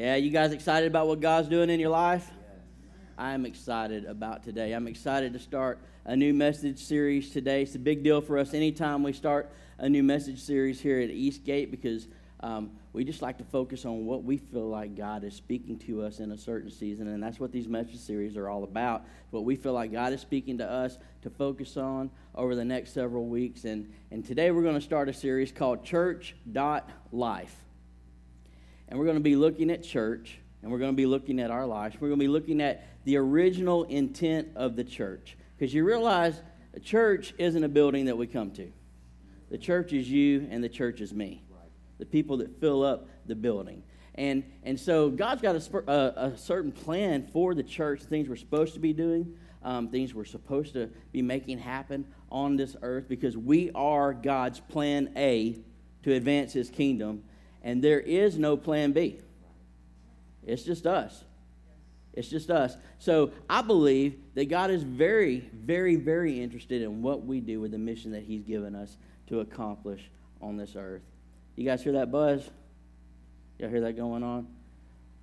Yeah, you guys excited about what God's doing in your life? I'm excited about today. I'm excited to start a new message series today. It's a big deal for us anytime we start a new message series here at Eastgate because um, we just like to focus on what we feel like God is speaking to us in a certain season, and that's what these message series are all about. What we feel like God is speaking to us to focus on over the next several weeks. And, and today we're going to start a series called Church Dot Life. And we're going to be looking at church, and we're going to be looking at our lives. We're going to be looking at the original intent of the church. Because you realize a church isn't a building that we come to, the church is you, and the church is me the people that fill up the building. And, and so God's got a, a, a certain plan for the church, things we're supposed to be doing, um, things we're supposed to be making happen on this earth because we are God's plan A to advance his kingdom, and there is no plan B. It's just us. It's just us. So I believe that God is very, very, very interested in what we do with the mission that he's given us to accomplish on this earth. You guys hear that buzz? Y'all hear that going on?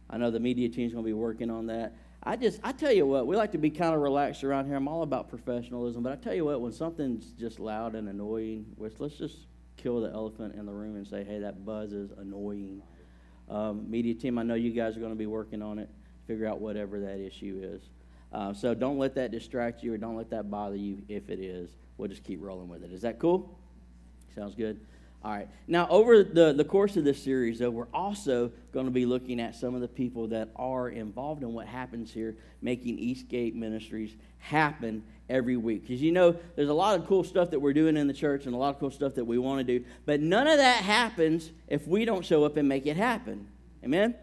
I know the media team's going to be working on that. I just, I tell you what, we like to be kind of relaxed around here. I'm all about professionalism, but I tell you what, when something's just loud and annoying, let's just kill the elephant in the room and say, hey, that buzz is annoying. Um, media team, I know you guys are going to be working on it, figure out whatever that issue is. Uh, so don't let that distract you or don't let that bother you if it is. We'll just keep rolling with it. Is that cool? Sounds good? All right. Now, over the, the course of this series, though, we're also going to be looking at some of the people that are involved in what happens here, making Eastgate Ministries happen every week. Because you know, there's a lot of cool stuff that we're doing in the church and a lot of cool stuff that we want to do, but none of that happens if we don't show up and make it happen. Amen?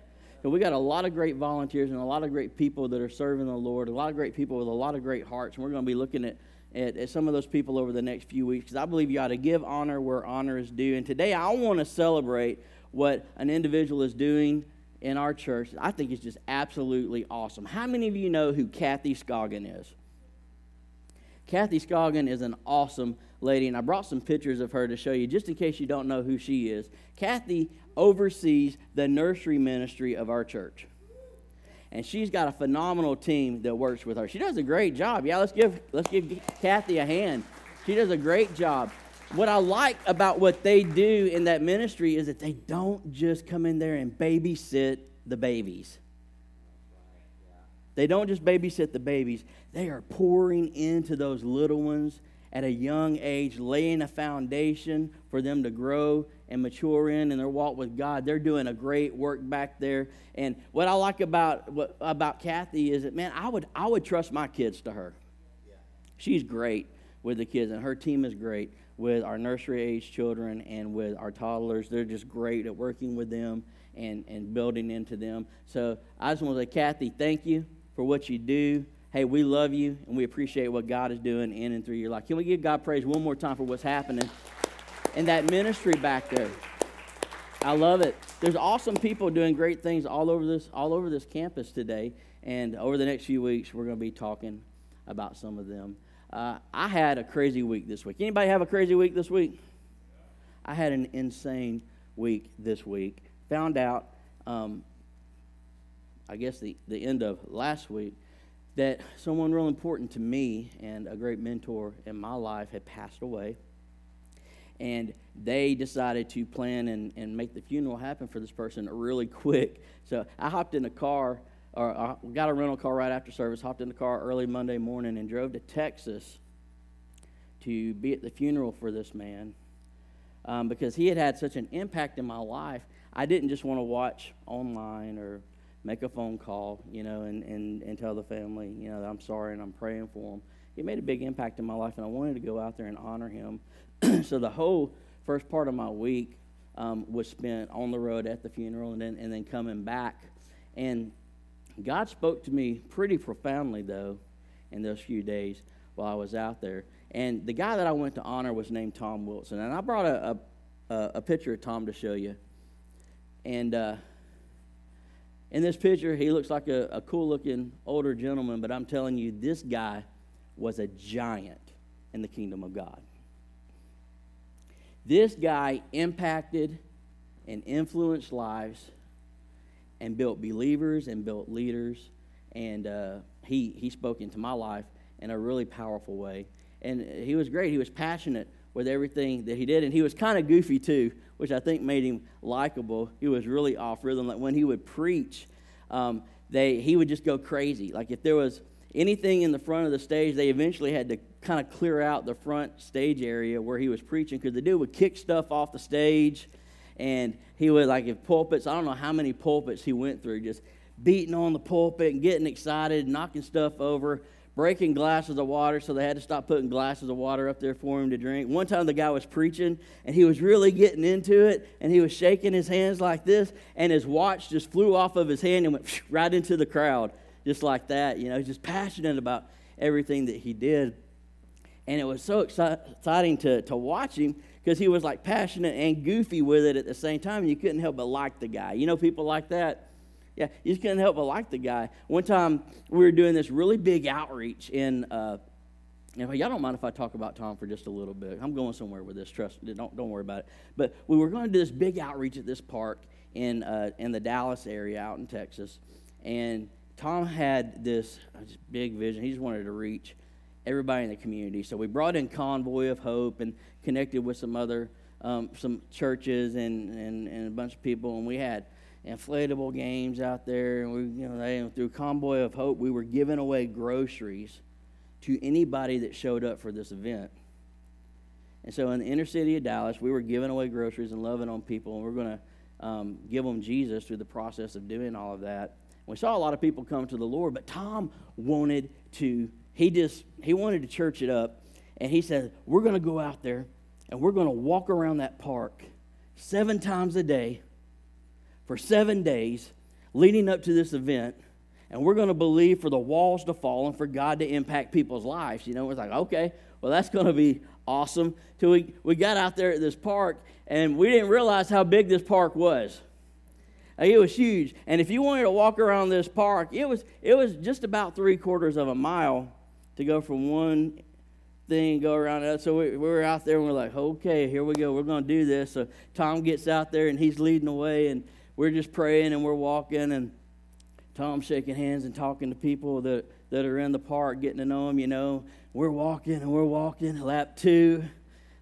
And we got a lot of great volunteers and a lot of great people that are serving the Lord, a lot of great people with a lot of great hearts. And we're going to be looking at at, at some of those people over the next few weeks because I believe you ought to give honor where honor is due. And today I want to celebrate what an individual is doing in our church. I think it's just absolutely awesome. How many of you know who Kathy Scoggin is? Kathy Scoggin is an awesome lady, and I brought some pictures of her to show you just in case you don't know who she is. Kathy oversees the nursery ministry of our church and she's got a phenomenal team that works with her. She does a great job. Yeah, let's give let's give Kathy a hand. She does a great job. What I like about what they do in that ministry is that they don't just come in there and babysit the babies. They don't just babysit the babies. They are pouring into those little ones at a young age, laying a foundation for them to grow and mature in in their walk with God. They're doing a great work back there. And what I like about what, about Kathy is that man, I would I would trust my kids to her. She's great with the kids, and her team is great with our nursery age children and with our toddlers. They're just great at working with them and, and building into them. So I just want to say, Kathy, thank you for what you do. Hey, we love you and we appreciate what God is doing in and through your life. Can we give God praise one more time for what's happening? And that ministry back there. I love it. There's awesome people doing great things all over this all over this campus today, and over the next few weeks, we're going to be talking about some of them. Uh, I had a crazy week this week. Anybody have a crazy week this week? I had an insane week this week. Found out, um, I guess the the end of last week, that someone real important to me and a great mentor in my life had passed away and they decided to plan and, and make the funeral happen for this person really quick. So I hopped in a car, or I got a rental car right after service, hopped in the car early Monday morning and drove to Texas to be at the funeral for this man um, because he had had such an impact in my life. I didn't just want to watch online or make a phone call, you know, and, and, and tell the family, you know, that I'm sorry and I'm praying for him. He made a big impact in my life, and I wanted to go out there and honor him so the whole first part of my week um, was spent on the road at the funeral and then, and then coming back. And God spoke to me pretty profoundly, though, in those few days while I was out there. And the guy that I went to honor was named Tom Wilson. And I brought a, a, a picture of Tom to show you. And uh, in this picture, he looks like a, a cool looking older gentleman, but I'm telling you, this guy was a giant in the kingdom of God. This guy impacted and influenced lives and built believers and built leaders. And uh, he, he spoke into my life in a really powerful way. And he was great. He was passionate with everything that he did. And he was kind of goofy too, which I think made him likable. He was really off rhythm. Like when he would preach, um, they, he would just go crazy. Like if there was anything in the front of the stage, they eventually had to kind of clear out the front stage area where he was preaching because the dude would kick stuff off the stage. And he would, like, if pulpits, I don't know how many pulpits he went through, just beating on the pulpit and getting excited, knocking stuff over breaking glasses of water, so they had to stop putting glasses of water up there for him to drink. One time the guy was preaching, and he was really getting into it, and he was shaking his hands like this, and his watch just flew off of his hand and went right into the crowd, just like that. You know, just passionate about everything that he did. And it was so exciting to, to watch him because he was like passionate and goofy with it at the same time. You couldn't help but like the guy. You know, people like that yeah, you just couldn't help but like the guy. One time we were doing this really big outreach in. Uh, y'all don't mind if I talk about Tom for just a little bit. I'm going somewhere with this. Trust. Don't don't worry about it. But we were going to do this big outreach at this park in uh, in the Dallas area out in Texas, and Tom had this, uh, big vision. He just wanted to reach everybody in the community. So we brought in Convoy of Hope and connected with some other um, some churches and, and and a bunch of people, and we had inflatable games out there. And we, you know, they, through Convoy of Hope, we were giving away groceries to anybody that showed up for this event. And so in the inner city of Dallas, we were giving away groceries and loving on people, and we're going to um, give them Jesus through the process of doing all of that. We saw a lot of people come to the Lord, but Tom wanted to, he just, he wanted to church it up. And he said, We're going to go out there and we're going to walk around that park seven times a day for seven days leading up to this event, and we're going to believe for the walls to fall and for God to impact people's lives. You know, it's like, okay, well, that's going to be awesome. Till we, we got out there at this park, and we didn't realize how big this park was. Uh, it was huge. And if you wanted to walk around this park, it was, it was just about three quarters of a mile to go from one thing, go around that. So we, we were out there and we're like, okay, here we go. We're going to do this. So Tom gets out there and he's leading the way. And we're just praying and we're walking and Tom's shaking hands and talking to people that, that are in the park, getting to know them, you know. We're walking and we're walking, lap two,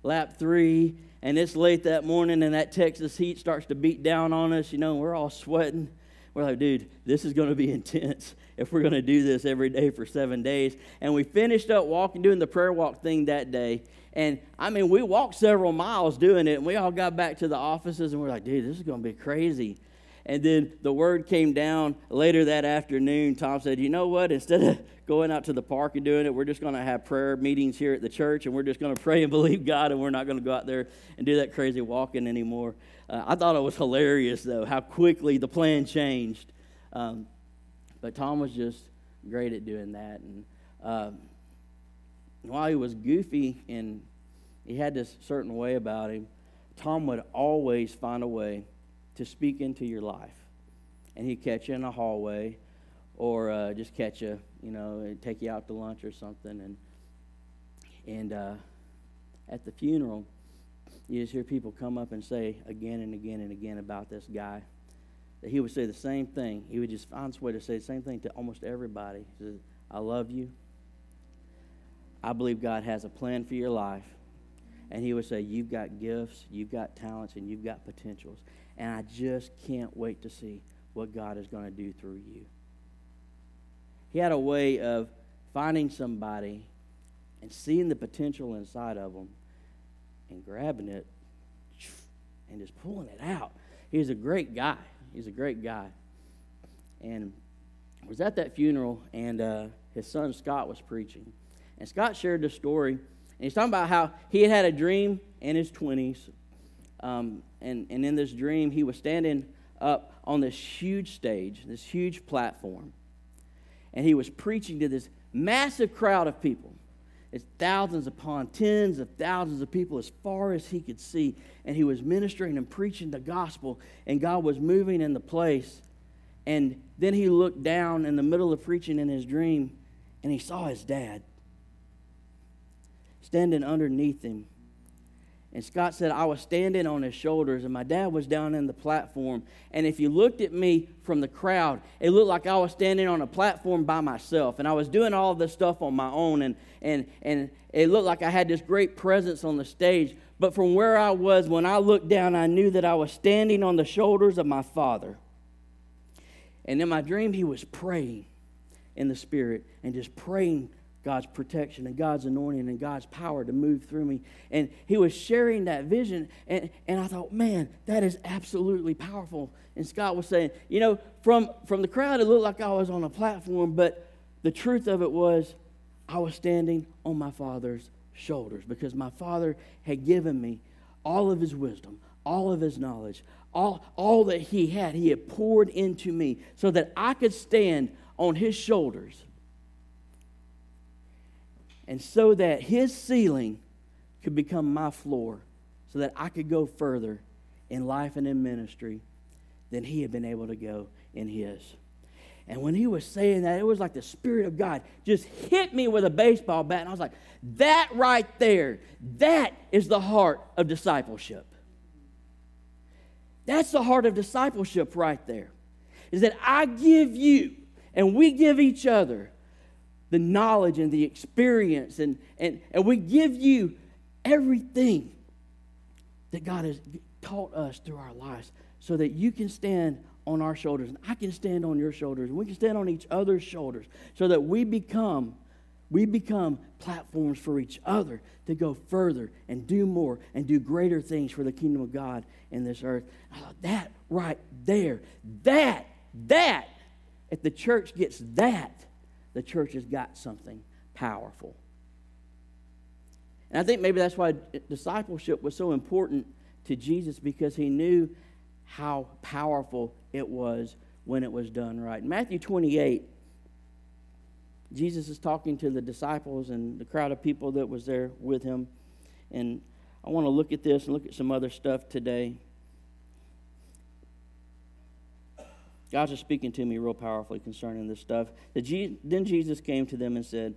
lap three, and it's late that morning and that Texas heat starts to beat down on us, you know, we're all sweating. We're like, dude, this is going to be intense if we're going to do this every day for seven days. And we finished up walking, doing the prayer walk thing that day. And I mean, we walked several miles doing it, and we all got back to the offices, and we're like, dude, this is going to be crazy. And then the word came down later that afternoon. Tom said, You know what? Instead of going out to the park and doing it, we're just going to have prayer meetings here at the church, and we're just going to pray and believe God, and we're not going to go out there and do that crazy walking anymore. Uh, I thought it was hilarious, though, how quickly the plan changed. Um, but Tom was just great at doing that. And um, while he was goofy and he had this certain way about him, Tom would always find a way to speak into your life. And he'd catch you in a hallway or uh, just catch you, you know, and take you out to lunch or something. And, and uh, at the funeral, you just hear people come up and say again and again and again about this guy. That he would say the same thing. He would just find a way to say the same thing to almost everybody. He says, I love you. I believe God has a plan for your life. And he would say, You've got gifts, you've got talents, and you've got potentials. And I just can't wait to see what God is going to do through you. He had a way of finding somebody and seeing the potential inside of them and grabbing it and just pulling it out. He's a great guy. He's a great guy. And was at that funeral, and uh, his son Scott was preaching. And Scott shared this story, and he's talking about how he had had a dream in his 20s um, and, and in this dream, he was standing up on this huge stage, this huge platform, and he was preaching to this massive crowd of people. It's thousands upon tens of thousands of people as far as he could see. And he was ministering and preaching the gospel, and God was moving in the place. And then he looked down in the middle of preaching in his dream, and he saw his dad standing underneath him And Scott said, I was standing on his shoulders, and my dad was down in the platform. And if you looked at me from the crowd, it looked like I was standing on a platform by myself. And I was doing all this stuff on my own. And, and, and it looked like I had this great presence on the stage. But from where I was, when I looked down, I knew that I was standing on the shoulders of my father. And in my dream, he was praying in the Spirit and just praying God's protection and God's anointing and God's power to move through me. And he was sharing that vision. And, and I thought, man, that is absolutely powerful. And Scott was saying, you know, from, from the crowd, it looked like I was on a platform, but the truth of it was I was standing on my father's shoulders because my father had given me all of his wisdom, all of his knowledge, all, all that he had. He had poured into me so that I could stand on his shoulders and so that his ceiling could become my floor, so that I could go further in life and in ministry than he had been able to go in his. And when he was saying that, it was like the Spirit of God just hit me with a baseball bat. And I was like, that right there, that is the heart of discipleship. That's the heart of discipleship right there. Is that I give you and we give each other the knowledge and the experience, and, and, and we give you everything that God has taught us through our lives so that you can stand on our shoulders and I can stand on your shoulders and we can stand on each other's shoulders so that we become we become platforms for each other to go further and do more and do greater things for the kingdom of God in this earth. Thought that right there, that, that, if the church gets that, the church has got something powerful. And I think maybe that's why discipleship was so important to Jesus because he knew how powerful it was when it was done right. In Matthew 28, Jesus is talking to the disciples and the crowd of people that was there with him. And I want to look at this and look at some other stuff today. God's just speaking to me real powerfully concerning this stuff. Then Jesus came to them and said,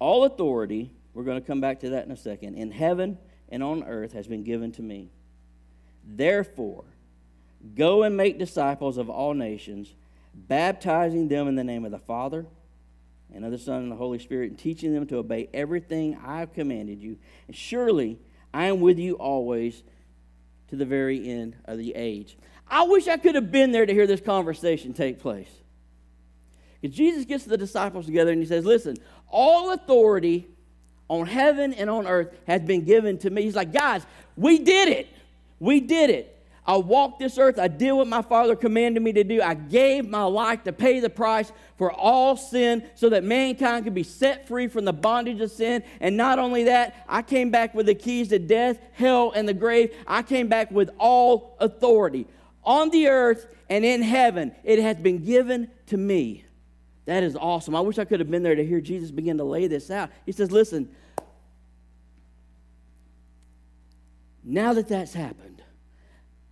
All authority, we're going to come back to that in a second, in heaven and on earth has been given to me. Therefore, go and make disciples of all nations, baptizing them in the name of the Father and of the Son and the Holy Spirit, and teaching them to obey everything I have commanded you. And surely I am with you always to the very end of the age. I wish I could have been there to hear this conversation take place. Because Jesus gets the disciples together and he says, Listen, all authority on heaven and on earth has been given to me. He's like, Guys, we did it. We did it. I walked this earth. I did what my Father commanded me to do. I gave my life to pay the price for all sin so that mankind could be set free from the bondage of sin. And not only that, I came back with the keys to death, hell, and the grave. I came back with all authority on the earth and in heaven. It has been given to me. That is awesome. I wish I could have been there to hear Jesus begin to lay this out. He says, Listen, now that that's happened,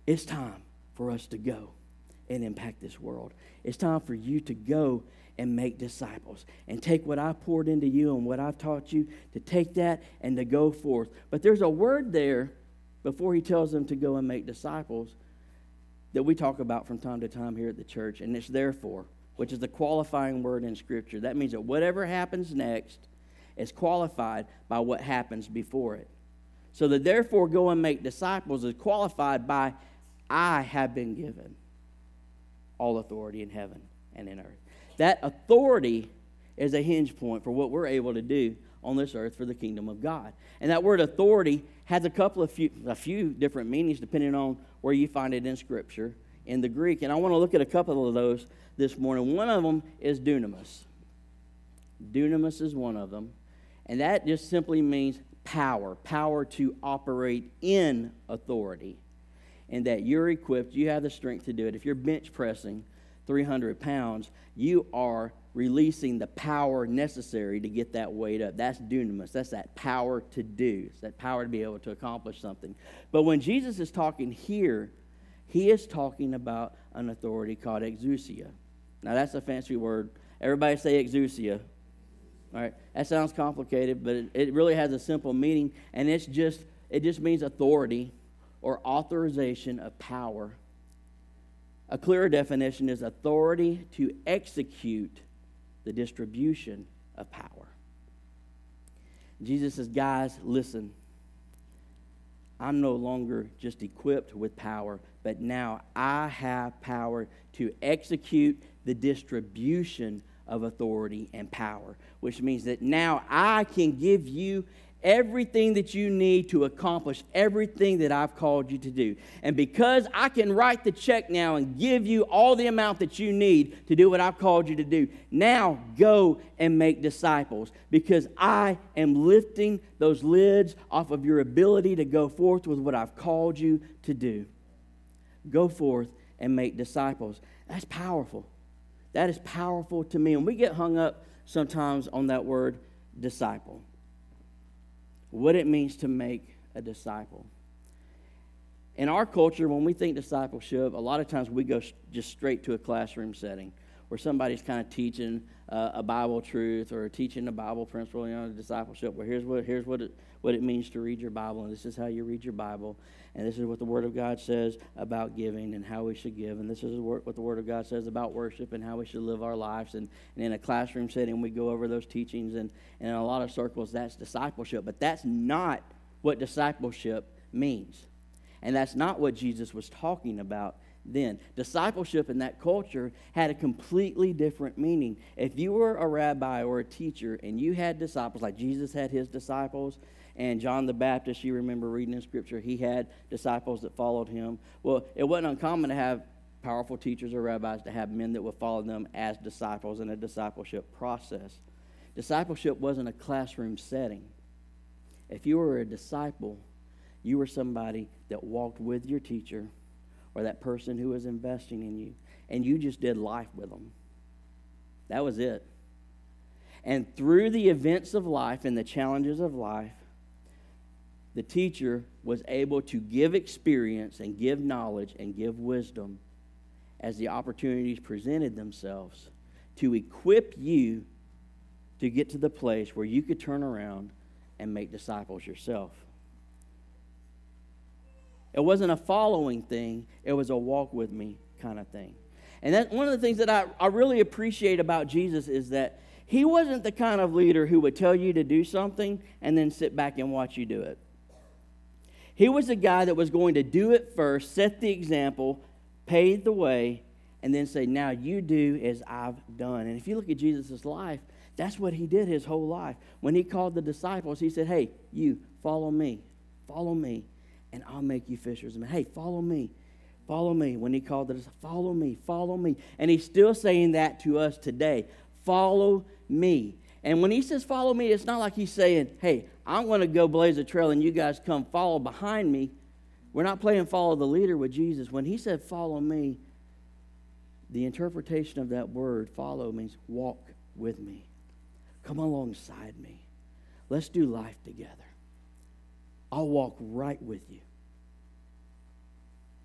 it's time for us to go and impact this world. It's time for you to go and make disciples and take what I poured into you and what I've taught you to take that and to go forth. But there's a word there before he tells them to go and make disciples that we talk about from time to time here at the church, and it's therefore, which is the qualifying word in Scripture. That means that whatever happens next is qualified by what happens before it. So the therefore go and make disciples is qualified by I have been given all authority in heaven and in earth. That authority is a hinge point for what we're able to do on this earth for the kingdom of God. And that word authority has a couple of few, a few different meanings depending on where you find it in Scripture in the Greek. And I want to look at a couple of those this morning. One of them is dunamis. Dunamis is one of them. And that just simply means power, power to operate in authority. And that you're equipped, you have the strength to do it. If you're bench pressing 300 pounds, you are releasing the power necessary to get that weight up. That's dunamis. That's that power to do. It's that power to be able to accomplish something. But when Jesus is talking here, he is talking about an authority called exousia. Now that's a fancy word. Everybody say exousia. All right, that sounds complicated, but it, it really has a simple meaning, and it's just it just means authority or authorization of power. A clearer definition is authority to execute the distribution of power. Jesus says, guys, listen. I'm no longer just equipped with power, but now I have power to execute the distribution of authority and power, which means that now I can give you everything that you need to accomplish everything that I've called you to do. And because I can write the check now and give you all the amount that you need to do what I've called you to do, now go and make disciples because I am lifting those lids off of your ability to go forth with what I've called you to do. Go forth and make disciples. That's powerful. That is powerful to me. And we get hung up sometimes on that word disciple what it means to make a disciple. In our culture, when we think discipleship, a lot of times we go just straight to a classroom setting where somebody's kind of teaching uh, a Bible truth or teaching a Bible principle, you know, discipleship. Where here's what here's what it, what it means to read your Bible, and this is how you read your Bible, and this is what the Word of God says about giving and how we should give, and this is what the Word of God says about worship and how we should live our lives. And, and in a classroom setting, we go over those teachings, and, and in a lot of circles, that's discipleship. But that's not what discipleship means. And that's not what Jesus was talking about then. Discipleship in that culture had a completely different meaning. If you were a rabbi or a teacher and you had disciples, like Jesus had his disciples, and John the Baptist, you remember reading in Scripture, he had disciples that followed him. Well, it wasn't uncommon to have powerful teachers or rabbis to have men that would follow them as disciples in a discipleship process. Discipleship wasn't a classroom setting. If you were a disciple, you were somebody that walked with your teacher or that person who was investing in you, and you just did life with them. That was it. And through the events of life and the challenges of life, the teacher was able to give experience and give knowledge and give wisdom as the opportunities presented themselves to equip you to get to the place where you could turn around and make disciples yourself. It wasn't a following thing, it was a walk with me kind of thing. And that one of the things that I, I really appreciate about Jesus is that he wasn't the kind of leader who would tell you to do something and then sit back and watch you do it. He was the guy that was going to do it first, set the example, pave the way, and then say, Now you do as I've done. And if you look at Jesus' life, that's what he did his whole life. When he called the disciples, he said, Hey, you, follow me. Follow me and I'll make you fishers men. Hey, follow me. Follow me. When he called us, follow me, follow me. And he's still saying that to us today. Follow me. And when he says follow me, it's not like he's saying, hey, I'm going to go blaze a trail and you guys come follow behind me. We're not playing follow the leader with Jesus. When he said follow me, the interpretation of that word follow means walk with me. Come alongside me. Let's do life together. I'll walk right with you.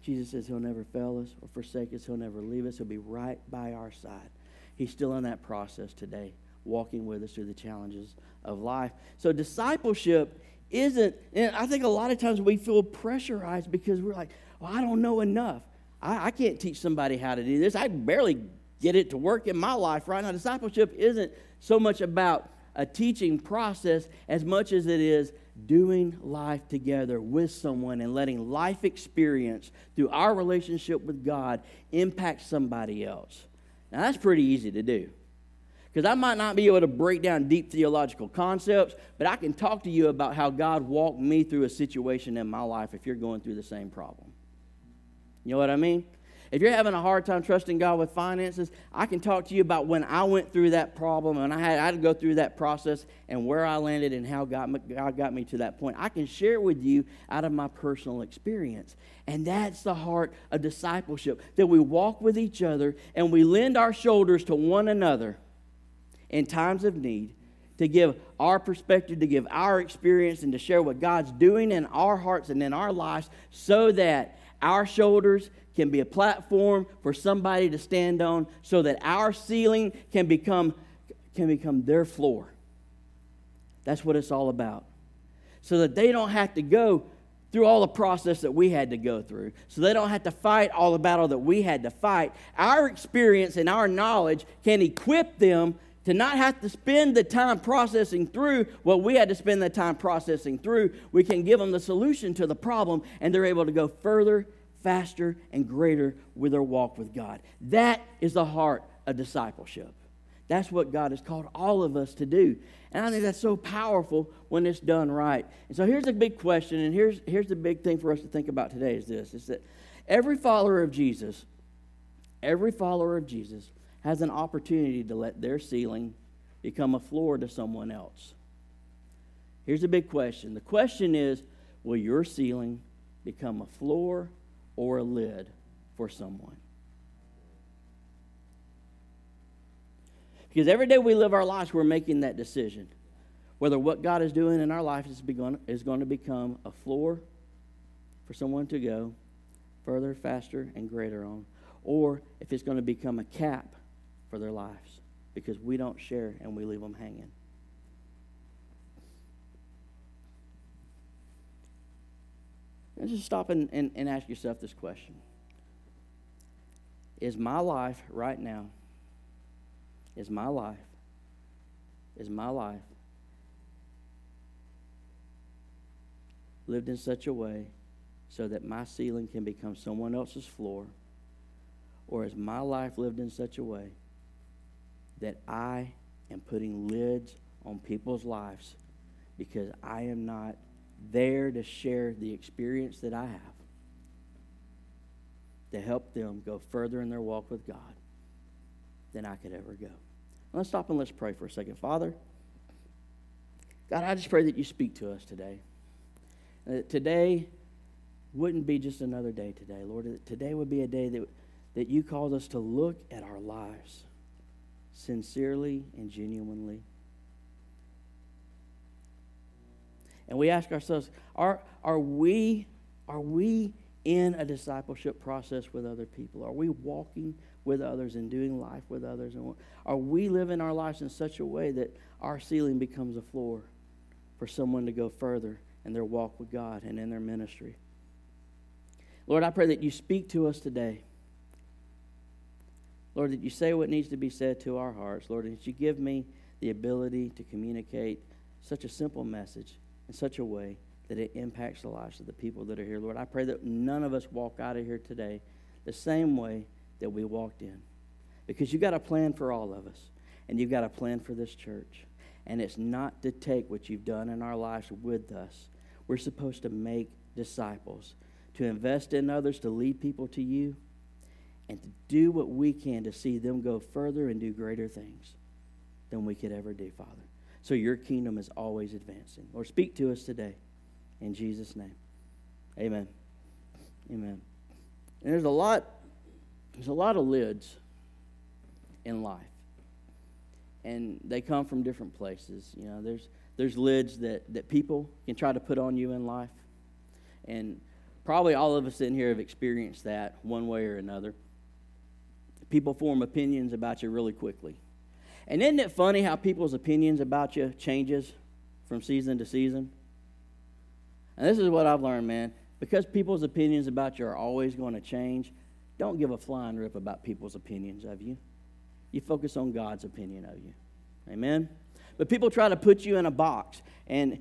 Jesus says he'll never fail us or forsake us. He'll never leave us. He'll be right by our side. He's still in that process today, walking with us through the challenges of life. So, discipleship isn't, and I think a lot of times we feel pressurized because we're like, well, I don't know enough. I, I can't teach somebody how to do this. I barely get it to work in my life right now. Discipleship isn't so much about a teaching process as much as it is doing life together with someone and letting life experience through our relationship with God impact somebody else. Now, that's pretty easy to do. Because I might not be able to break down deep theological concepts, but I can talk to you about how God walked me through a situation in my life if you're going through the same problem. You know what I mean? If you're having a hard time trusting God with finances, I can talk to you about when I went through that problem and I had, I had to go through that process and where I landed and how God, God got me to that point. I can share with you out of my personal experience. And that's the heart of discipleship that we walk with each other and we lend our shoulders to one another in times of need to give our perspective, to give our experience, and to share what God's doing in our hearts and in our lives so that our shoulders can be a platform for somebody to stand on so that our ceiling can become, can become their floor. That's what it's all about. So that they don't have to go through all the process that we had to go through. So they don't have to fight all the battle that we had to fight. Our experience and our knowledge can equip them to not have to spend the time processing through what we had to spend the time processing through. We can give them the solution to the problem, and they're able to go further, faster, and greater with their walk with God. That is the heart of discipleship. That's what God has called all of us to do. And I think that's so powerful when it's done right. And so here's the big question, and here's, here's the big thing for us to think about today is this is that every follower of Jesus, every follower of Jesus has an opportunity to let their ceiling become a floor to someone else. Here's a big question. The question is will your ceiling become a floor or a lid for someone? Because every day we live our lives, we're making that decision. Whether what God is doing in our life is, begun, is going to become a floor for someone to go further, faster, and greater on, or if it's going to become a cap for their lives because we don't share and we leave them hanging. And just stop and, and, and ask yourself this question Is my life right now, is my life, is my life lived in such a way so that my ceiling can become someone else's floor? Or is my life lived in such a way that I am putting lids on people's lives because I am not there to share the experience that I have to help them go further in their walk with God than I could ever go. Let's stop and let's pray for a second. Father, God, I just pray that you speak to us today. That today wouldn't be just another day today, Lord. That today would be a day that, that you called us to look at our lives sincerely and genuinely. And we ask ourselves, are, are, we, are we in a discipleship process with other people? Are we walking with others and doing life with others? And are we living our lives in such a way that our ceiling becomes a floor for someone to go further in their walk with God and in their ministry? Lord, I pray that you speak to us today. Lord, that you say what needs to be said to our hearts. Lord, that you give me the ability to communicate such a simple message in such a way that it impacts the lives of the people that are here. Lord, I pray that none of us walk out of here today the same way that we walked in. Because you've got a plan for all of us, and you've got a plan for this church. And it's not to take what you've done in our lives with us. We're supposed to make disciples, to invest in others, to lead people to you, and to do what we can to see them go further and do greater things than we could ever do, Father. So your kingdom is always advancing. Lord, speak to us today. In Jesus' name. Amen. Amen. And there's a lot, there's a lot of lids in life. And they come from different places. You know, there's there's lids that, that people can try to put on you in life. And probably all of us in here have experienced that one way or another people form opinions about you really quickly. And isn't it funny how people's opinions about you changes from season to season? And this is what I've learned, man. Because people's opinions about you are always going to change, don't give a flying rip about people's opinions of you. You focus on God's opinion of you. Amen? But people try to put you in a box, and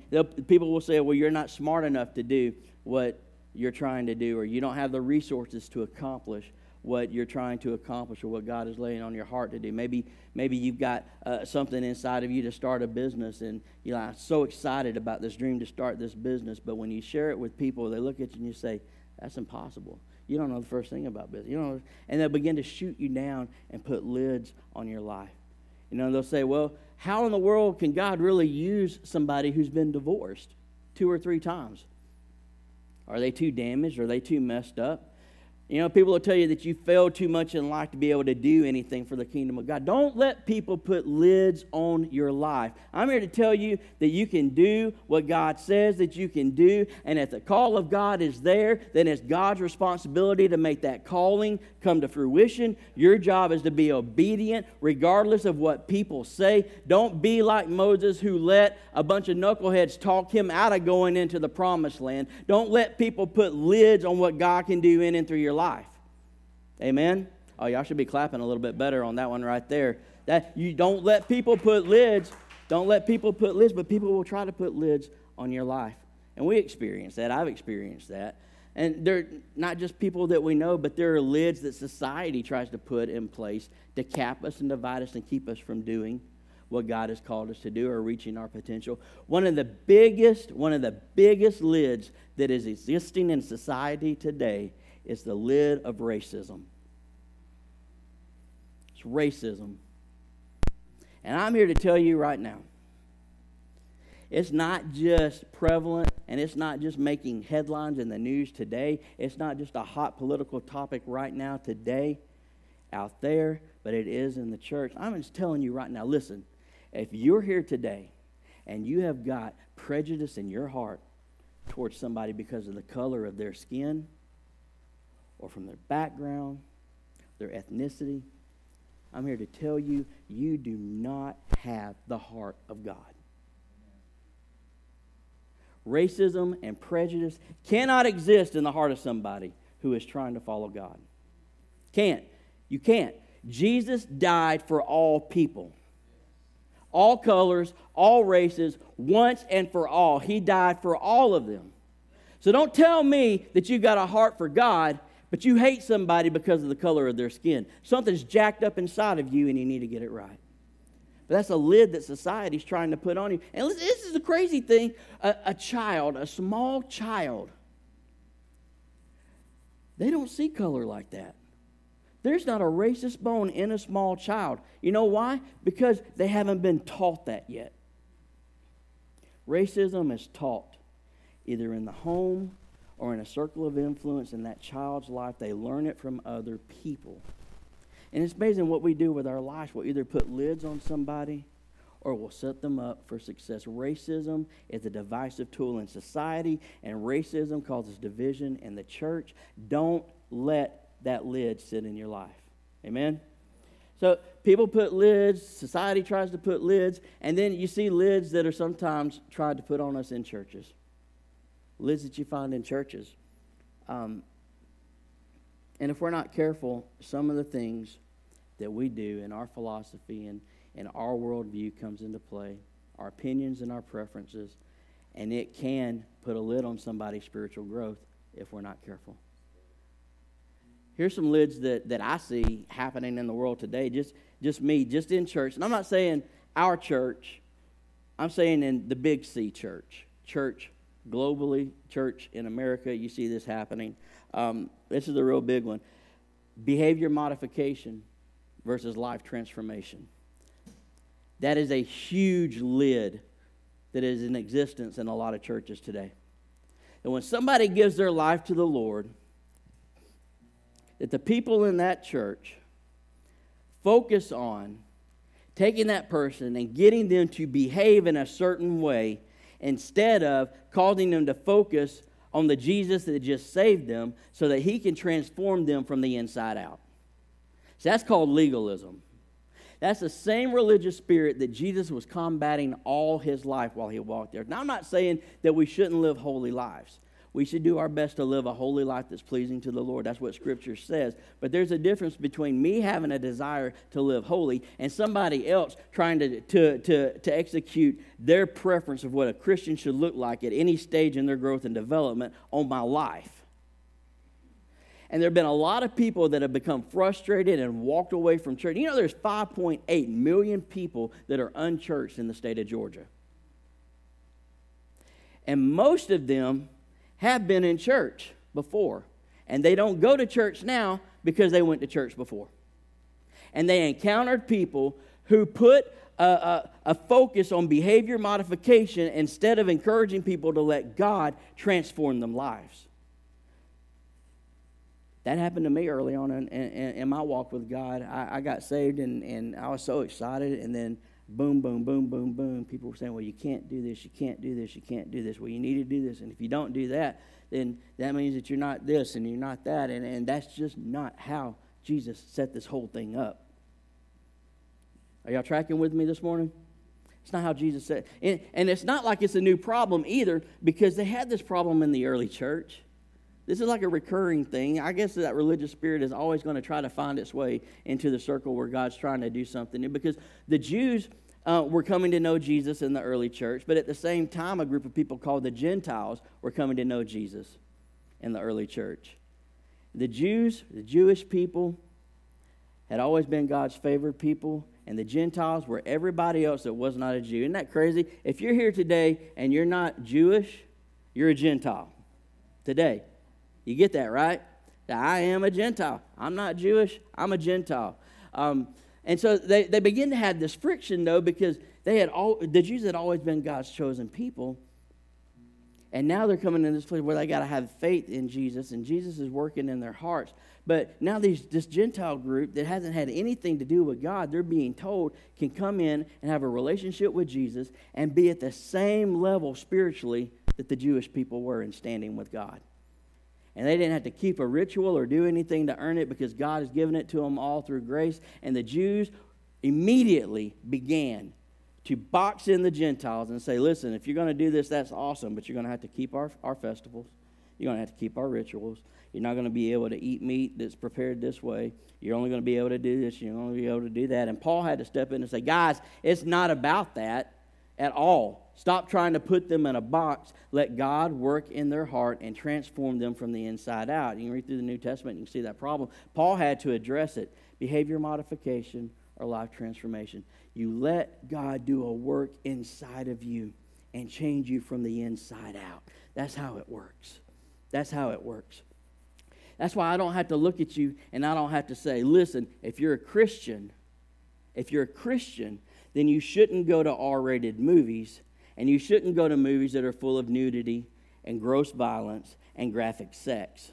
people will say, well, you're not smart enough to do what you're trying to do, or you don't have the resources to accomplish what you're trying to accomplish or what God is laying on your heart to do. Maybe, maybe you've got uh, something inside of you to start a business, and you're like, so excited about this dream to start this business. But when you share it with people, they look at you and you say, "That's impossible." You don't know the first thing about business. You know, and they'll begin to shoot you down and put lids on your life. You know, they'll say, "Well, how in the world can God really use somebody who's been divorced two or three times? Are they too damaged? Are they too messed up?" You know, people will tell you that you failed too much in life to be able to do anything for the kingdom of God. Don't let people put lids on your life. I'm here to tell you that you can do what God says that you can do, and if the call of God is there, then it's God's responsibility to make that calling come to fruition. Your job is to be obedient regardless of what people say. Don't be like Moses who let a bunch of knuckleheads talk him out of going into the promised land. Don't let people put lids on what God can do in and through your life. Amen? Oh, y'all should be clapping a little bit better on that one right there. That you don't let people put lids. Don't let people put lids, but people will try to put lids on your life. And we experience that. I've experienced that. And they're not just people that we know, but there are lids that society tries to put in place to cap us and divide us and keep us from doing what God has called us to do or reaching our potential. One of the biggest, one of the biggest lids that is existing in society today is the lid of racism. It's racism. And I'm here to tell you right now it's not just prevalent and it's not just making headlines in the news today. It's not just a hot political topic right now today out there, but it is in the church. I'm just telling you right now listen, if you're here today and you have got prejudice in your heart towards somebody because of the color of their skin, or from their background, their ethnicity. I'm here to tell you, you do not have the heart of God. Racism and prejudice cannot exist in the heart of somebody who is trying to follow God. Can't. You can't. Jesus died for all people, all colors, all races, once and for all. He died for all of them. So don't tell me that you've got a heart for God but you hate somebody because of the color of their skin. Something's jacked up inside of you and you need to get it right. But that's a lid that society's trying to put on you. And this is the crazy thing a, a child, a small child, they don't see color like that. There's not a racist bone in a small child. You know why? Because they haven't been taught that yet. Racism is taught either in the home or in a circle of influence in that child's life, they learn it from other people. And it's amazing what we do with our lives. We'll either put lids on somebody or we'll set them up for success. Racism is a divisive tool in society, and racism causes division in the church. Don't let that lid sit in your life. Amen? So people put lids, society tries to put lids, and then you see lids that are sometimes tried to put on us in churches lids that you find in churches. Um, and if we're not careful, some of the things that we do in our philosophy and, and our worldview comes into play, our opinions and our preferences, and it can put a lid on somebody's spiritual growth if we're not careful. Here's some lids that, that I see happening in the world today, just, just me, just in church. And I'm not saying our church, I'm saying in the Big C church, church globally, church in America, you see this happening. Um, this is a real big one behavior modification versus life transformation. That is a huge lid that is in existence in a lot of churches today. And when somebody gives their life to the Lord, that the people in that church focus on taking that person and getting them to behave in a certain way instead of causing them to focus on the Jesus that just saved them so that he can transform them from the inside out. So that's called legalism. That's the same religious spirit that Jesus was combating all his life while he walked there. Now, I'm not saying that we shouldn't live holy lives we should do our best to live a holy life that's pleasing to the Lord. That's what Scripture says. But there's a difference between me having a desire to live holy and somebody else trying to, to, to, to execute their preference of what a Christian should look like at any stage in their growth and development on my life. And there have been a lot of people that have become frustrated and walked away from church. You know, there's 5.8 million people that are unchurched in the state of Georgia. And most of them have been in church before. And they don't go to church now because they went to church before. And they encountered people who put a, a, a, focus on behavior modification instead of encouraging people to let God transform them lives. that happened to me early on in, in, in my walk with God. I, I, got saved and, and I was so excited, and then boom, boom, boom, boom, boom. People were saying, well, you can't do this, you can't do this, you can't do this. Well, you need to do this. And if you don't do that, then that means that you're not this and you're not that. And, and that's just not how Jesus set this whole thing up. Are y'all tracking with me this morning? It's not how Jesus said. And, and it's not like it's a new problem either, because they had this problem in the early church. This is like a recurring thing. I guess that religious spirit is always going to try to find its way into the circle where God's trying to do something. Because the Jews uh, were coming to know Jesus in the early church, but at the same time, a group of people called the Gentiles were coming to know Jesus in the early church. The Jews, the Jewish people, had always been God's favored people, and the Gentiles were everybody else that was not a Jew. Isn't that crazy? If you're here today and you're not Jewish, you're a Gentile today. You get that, right? That I am a Gentile. I'm not Jewish, I'm a Gentile. Um, and so they, they begin to have this friction, though, because they had all, the Jews had always been God's chosen people. And now they're coming in this place where they got to have faith in Jesus, and Jesus is working in their hearts. But now these, this Gentile group that hasn't had anything to do with God, they're being told can come in and have a relationship with Jesus and be at the same level spiritually that the Jewish people were in standing with God and they didn't have to keep a ritual or do anything to earn it because God has given it to them all through grace. And the Jews immediately began to box in the Gentiles and say, listen, if you're going to do this, that's awesome, but you're going to have to keep our, our festivals. You're going to have to keep our rituals. You're not going to be able to eat meat that's prepared this way. You're only going to be able to do this. You're only going to be able to do that. And Paul had to step in and say, guys, it's not about that at all. Stop trying to put them in a box. Let God work in their heart and transform them from the inside out. You can read through the New Testament, you can see that problem. Paul had to address it behavior modification or life transformation. You let God do a work inside of you and change you from the inside out. That's how it works. That's how it works. That's why I don't have to look at you and I don't have to say, listen, if you're a Christian, if you're a Christian, then you shouldn't go to R rated movies and you shouldn't go to movies that are full of nudity and gross violence and graphic sex.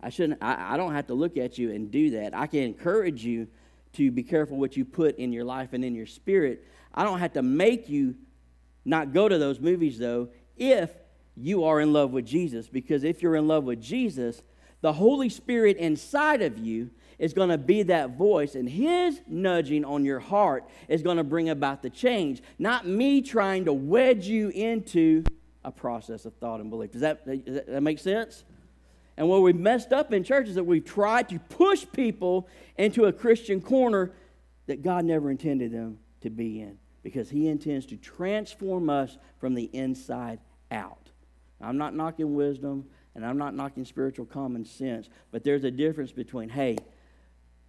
I shouldn't I, I don't have to look at you and do that. I can encourage you to be careful what you put in your life and in your spirit. I don't have to make you not go to those movies though if you are in love with Jesus because if you're in love with Jesus, the Holy Spirit inside of you is going to be that voice, and His nudging on your heart is going to bring about the change, not me trying to wedge you into a process of thought and belief. Does that, does that make sense? And what we've messed up in church is that we've tried to push people into a Christian corner that God never intended them to be in because He intends to transform us from the inside out. I'm not knocking wisdom and I'm not knocking spiritual common sense, but there's a difference between, hey,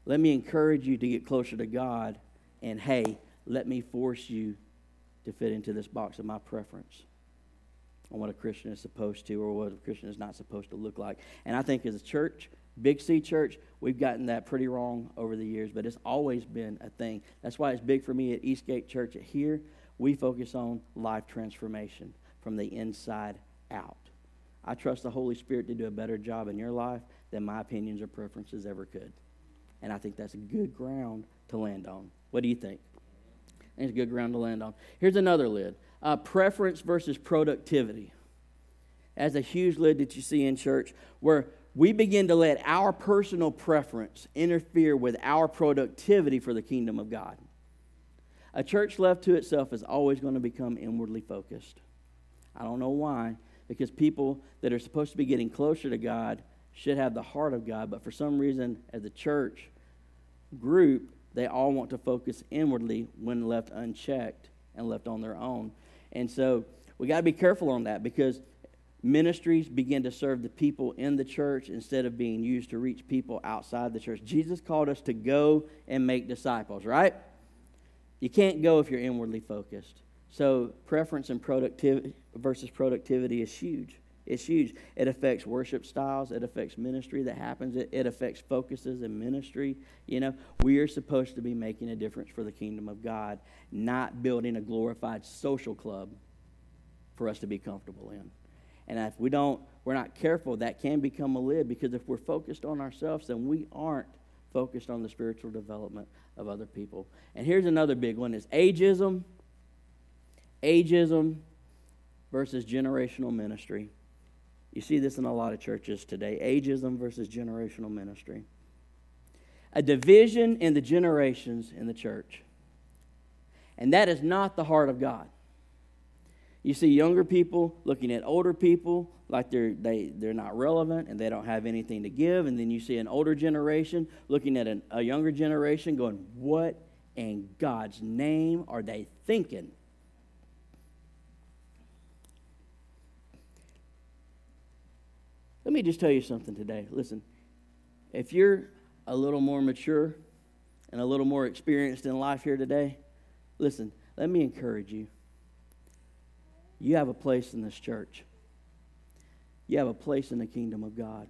let me encourage you to get closer to God. And hey, let me force you to fit into this box of my preference on what a Christian is supposed to or what a Christian is not supposed to look like. And I think as a church, Big C Church, we've gotten that pretty wrong over the years, but it's always been a thing. That's why it's big for me at Eastgate Church. Here, we focus on life transformation from the inside out. I trust the Holy Spirit to do a better job in your life than my opinions or preferences ever could. And I think that's a good ground to land on. What do you think? It's a good ground to land on. Here's another lid uh, preference versus productivity. As a huge lid that you see in church, where we begin to let our personal preference interfere with our productivity for the kingdom of God. A church left to itself is always going to become inwardly focused. I don't know why, because people that are supposed to be getting closer to God should have the heart of God, but for some reason, as a church group, they all want to focus inwardly when left unchecked and left on their own. And so we got to be careful on that because ministries begin to serve the people in the church instead of being used to reach people outside the church. Jesus called us to go and make disciples, right? You can't go if you're inwardly focused. So preference and productivity versus productivity is huge. It's huge. It affects worship styles. It affects ministry that happens. It, it affects focuses in ministry. You know, we are supposed to be making a difference for the kingdom of God, not building a glorified social club for us to be comfortable in. And if we don't, we're not careful, that can become a lid because if we're focused on ourselves, then we aren't focused on the spiritual development of other people. And here's another big one is ageism. Ageism versus generational ministry. You see this in a lot of churches today ageism versus generational ministry. A division in the generations in the church. And that is not the heart of God. You see younger people looking at older people like they're, they, they're not relevant and they don't have anything to give. And then you see an older generation looking at an, a younger generation going, What in God's name are they thinking? Let me just tell you something today. Listen, if you're a little more mature and a little more experienced in life here today, listen, let me encourage you. You have a place in this church. You have a place in the kingdom of God.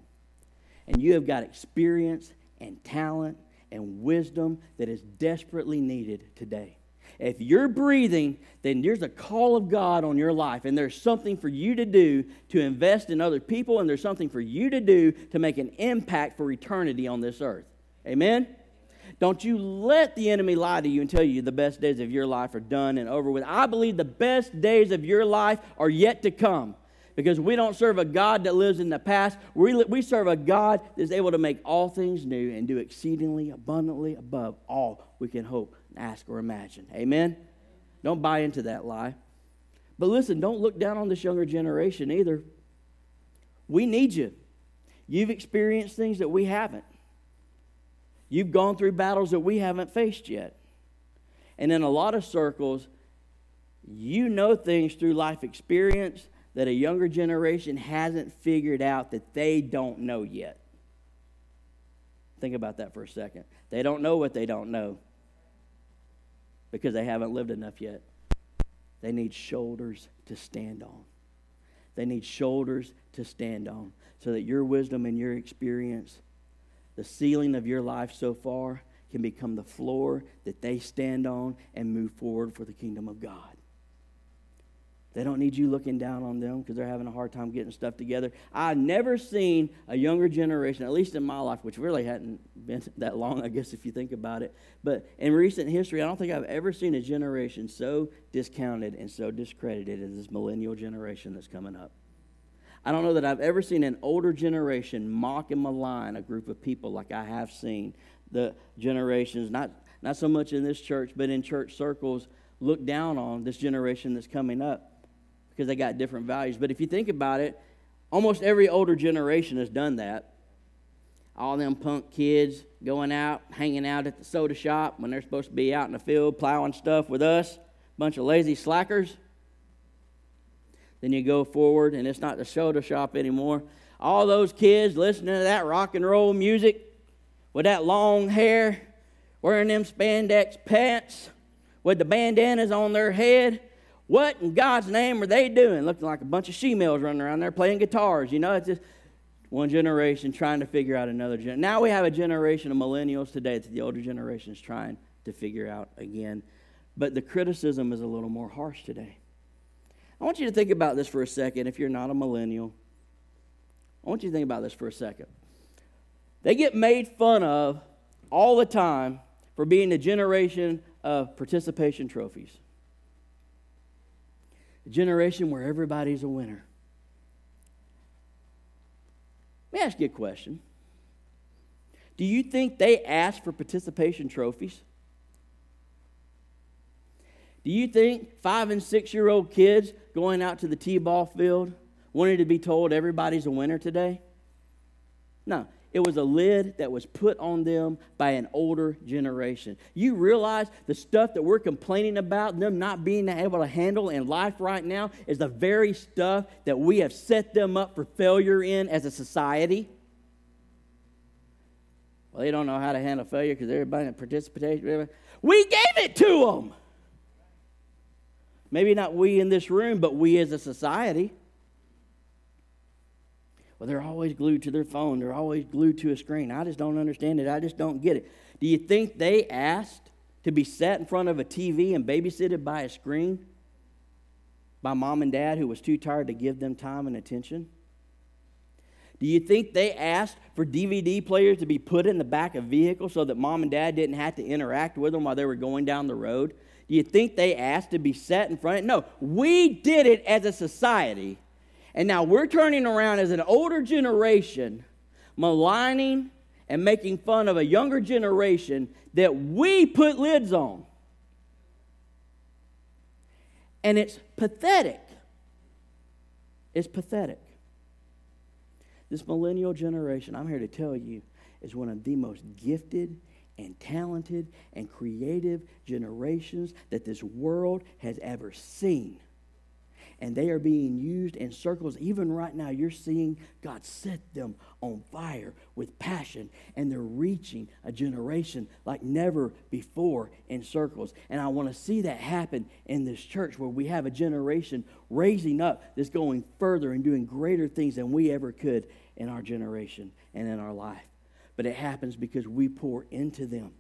And you have got experience and talent and wisdom that is desperately needed today. If you're breathing, then there's a call of God on your life, and there's something for you to do to invest in other people, and there's something for you to do to make an impact for eternity on this earth. Amen? Don't you let the enemy lie to you and tell you the best days of your life are done and over with. I believe the best days of your life are yet to come because we don't serve a God that lives in the past. We, we serve a God that's able to make all things new and do exceedingly abundantly above all we can hope, ask, or imagine. Amen? Don't buy into that lie. But listen, don't look down on this younger generation either. We need you. You've experienced things that we haven't. You've gone through battles that we haven't faced yet. And in a lot of circles, you know things through life experience that a younger generation hasn't figured out that they don't know yet. Think about that for a second. They don't know what they don't know because they haven't lived enough yet. They need shoulders to stand on. They need shoulders to stand on so that your wisdom and your experience the ceiling of your life so far can become the floor that they stand on and move forward for the kingdom of God. They don't need you looking down on them because they're having a hard time getting stuff together. I've never seen a younger generation, at least in my life, which really hadn't been that long, I guess, if you think about it. But in recent history, I don't think I've ever seen a generation so discounted and so discredited as this millennial generation that's coming up. I don't know that I've ever seen an older generation mock and malign a group of people like I have seen the generations, not, not so much in this church, but in church circles, look down on this generation that's coming up because they got different values. But if you think about it, almost every older generation has done that. All them punk kids going out, hanging out at the soda shop when they're supposed to be out in the field plowing stuff with us, bunch of lazy slackers. Then you go forward, and it's not the soda shop anymore. All those kids listening to that rock and roll music with that long hair, wearing them spandex pants with the bandanas on their head. What in God's name are they doing? Looking like a bunch of she-males running around there playing guitars. You know, it's just one generation trying to figure out another generation. Now we have a generation of millennials today that the older generation is trying to figure out again. But the criticism is a little more harsh today. I want you to think about this for a second if you're not a millennial. I want you to think about this for a second. They get made fun of all the time for being the generation of participation trophies. A generation where everybody's a winner. Let me ask you a question. Do you think they ask for participation trophies? Do you think five and six year old kids going out to the T ball field wanted to be told everybody's a winner today? No. It was a lid that was put on them by an older generation. You realize the stuff that we're complaining about, them not being able to handle in life right now, is the very stuff that we have set them up for failure in as a society? Well, they don't know how to handle failure because everybody in participation. We gave it to them. Maybe not we in this room, but we as a society. Well, they're always glued to their phone. They're always glued to a screen. I just don't understand it. I just don't get it. Do you think they asked to be sat in front of a TV and babysitted by a screen? by mom and dad who was too tired to give them time and attention? Do you think they asked for DVD players to be put in the back of vehicles so that mom and dad didn't have to interact with them while they were going down the road? Do you think they asked to be set in front? No, we did it as a society. And now we're turning around as an older generation, maligning and making fun of a younger generation that we put lids on. And it's pathetic. It's pathetic. This millennial generation, I'm here to tell you, is one of the most gifted and talented and creative generations that this world has ever seen. And they are being used in circles. Even right now, you're seeing God set them on fire with passion, and they're reaching a generation like never before in circles. And I want to see that happen in this church where we have a generation raising up that's going further and doing greater things than we ever could in our generation and in our life. But it happens because we pour into them.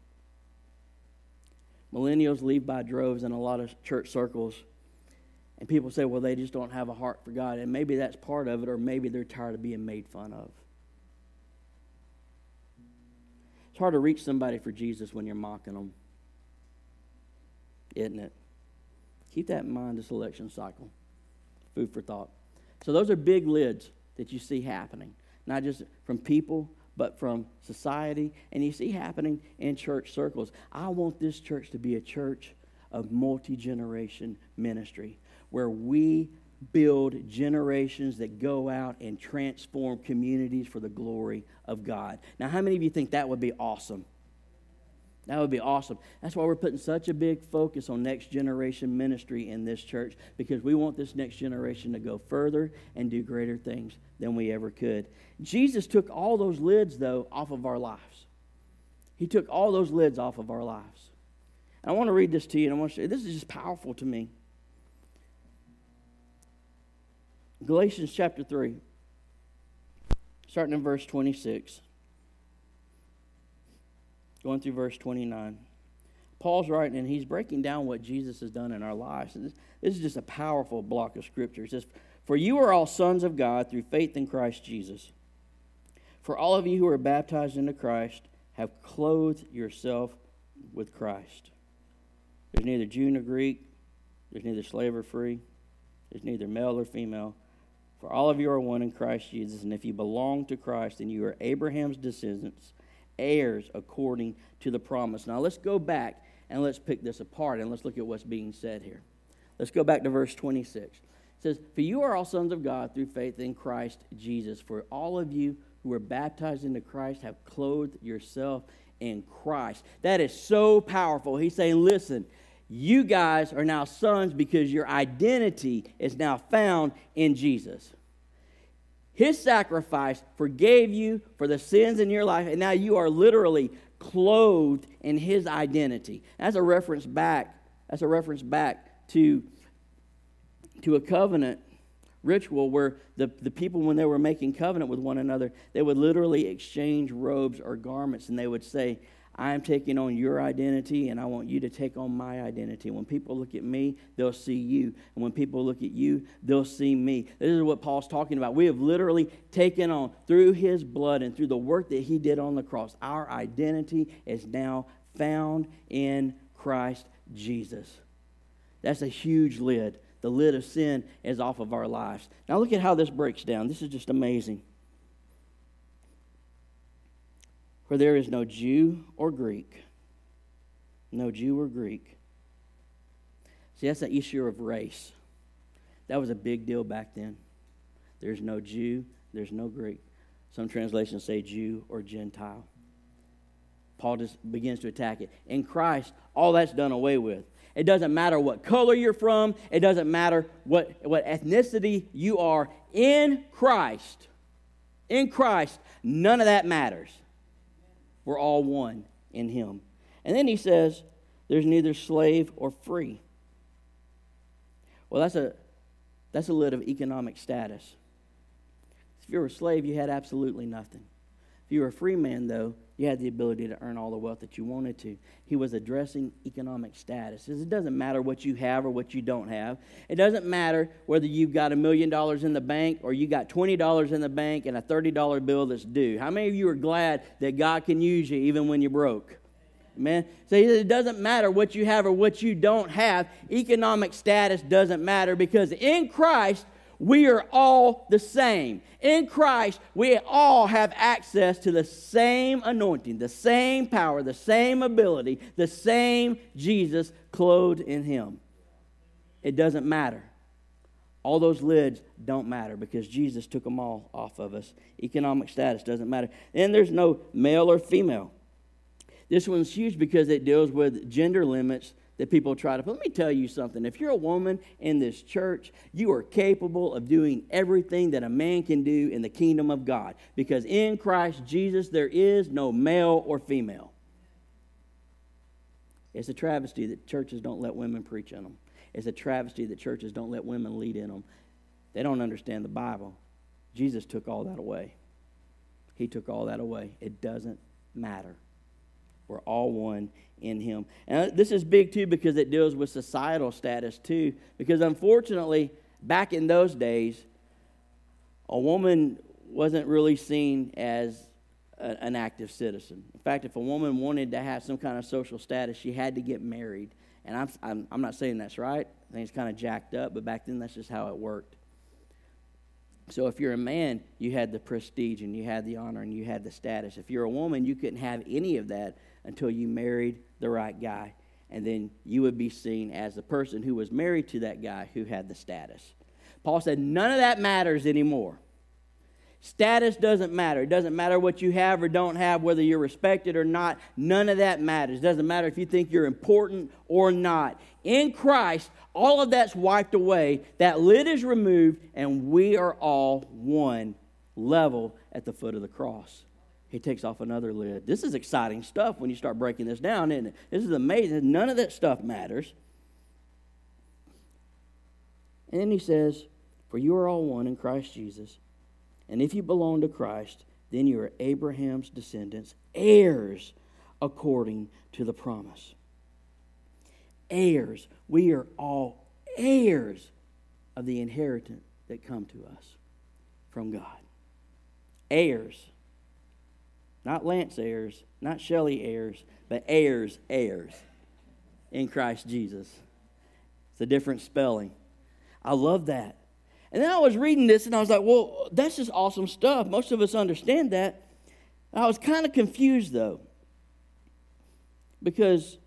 Millennials leave by droves in a lot of church circles. And people say, well, they just don't have a heart for God. And maybe that's part of it, or maybe they're tired of being made fun of. It's hard to reach somebody for Jesus when you're mocking them, isn't it? Keep that in mind this election cycle. Food for thought. So, those are big lids that you see happening, not just from people, but from society, and you see happening in church circles. I want this church to be a church of multi generation ministry where we build generations that go out and transform communities for the glory of God. Now, how many of you think that would be awesome? That would be awesome. That's why we're putting such a big focus on next generation ministry in this church because we want this next generation to go further and do greater things than we ever could. Jesus took all those lids, though, off of our lives. He took all those lids off of our lives. And I want to read this to you, and I want to say this is just powerful to me. Galatians chapter 3, starting in verse 26 going through verse 29. Paul's writing, and he's breaking down what Jesus has done in our lives. This, is just a powerful block of scripture. It says, For you are all sons of God through faith in Christ Jesus. For all of you who are baptized into Christ have clothed yourself with Christ. There's neither Jew nor Greek, there's neither slave or free, there's neither male or female. For all of you are one in Christ Jesus, and if you belong to Christ, then you are Abraham's descendants heirs according to the promise. Now let's go back and let's pick this apart and let's look at what's being said here. Let's go back to verse 26. It says, For you are all sons of God through faith in Christ Jesus. For all of you who are baptized into Christ have clothed yourself in Christ. That is so powerful. He's saying, Listen, you guys are now sons because your identity is now found in Jesus. His sacrifice forgave you for the sins in your life, and now you are literally clothed in his identity. That's a reference back. That's a reference back to, to a covenant ritual where the, the people, when they were making covenant with one another, they would literally exchange robes or garments, and they would say, I am taking on your identity and I want you to take on my identity. When people look at me, they'll see you. And when people look at you, they'll see me. This is what Paul's talking about. We have literally taken on, through his blood and through the work that he did on the cross, our identity is now found in Christ Jesus. That's a huge lid. The lid of sin is off of our lives. Now, look at how this breaks down. This is just amazing. For there is no Jew or Greek, no Jew or Greek. See, that's the issue of race. That was a big deal back then. There's no Jew, there's no Greek. Some translations say Jew or Gentile. Paul just begins to attack it. In Christ, all that's done away with. It doesn't matter what color you're from, it doesn't matter what, what ethnicity you are. In Christ, in Christ, none of that matters. We're all one in Him. And then he says, there's neither slave or free. Well, that's a, that's a lid of economic status. If you were a slave, you had absolutely nothing. If you were a free man, though, You had the ability to earn all the wealth that you wanted to. He was addressing economic status. It doesn't matter what you have or what you don't have. It doesn't matter whether you've got a million dollars in the bank or you got $20 in the bank and a $30 bill that's due. How many of you are glad that God can use you even when you're broke? Amen. So it doesn't matter what you have or what you don't have. Economic status doesn't matter because in Christ, we are all the same. In Christ, we all have access to the same anointing, the same power, the same ability, the same Jesus clothed in Him. It doesn't matter. All those lids don't matter because Jesus took them all off of us. Economic status doesn't matter. And there's no male or female. This one's huge because it deals with gender limits that people try to put. Let me tell you something. If you're a woman in this church, you are capable of doing everything that a man can do in the kingdom of God. Because in Christ Jesus, there is no male or female. It's a travesty that churches don't let women preach in them. It's a travesty that churches don't let women lead in them. They don't understand the Bible. Jesus took all that away. He took all that away. It doesn't matter. We're all one in Him. And this is big too because it deals with societal status too. Because unfortunately, back in those days, a woman wasn't really seen as a, an active citizen. In fact, if a woman wanted to have some kind of social status, she had to get married. And I'm, I'm, I'm not saying that's right. I think it's kind of jacked up, but back then that's just how it worked. So if you're a man, you had the prestige and you had the honor and you had the status. If you're a woman, you couldn't have any of that until you married the right guy. And then you would be seen as the person who was married to that guy who had the status. Paul said, none of that matters anymore. Status doesn't matter. It doesn't matter what you have or don't have, whether you're respected or not. None of that matters. It doesn't matter if you think you're important or not. In Christ, all of that's wiped away. That lid is removed, and we are all one level at the foot of the cross he takes off another lid. This is exciting stuff when you start breaking this down, isn't it? This is amazing. None of that stuff matters. And then he says, For you are all one in Christ Jesus. And if you belong to Christ, then you are Abraham's descendants, heirs according to the promise. Heirs. We are all heirs of the inheritance that come to us from God. Heirs not Lance heirs, not Shelley heirs, but heirs, heirs in Christ Jesus. It's a different spelling. I love that. And then I was reading this and I was like, well, that's just awesome stuff. Most of us understand that. I was kind of confused though. Because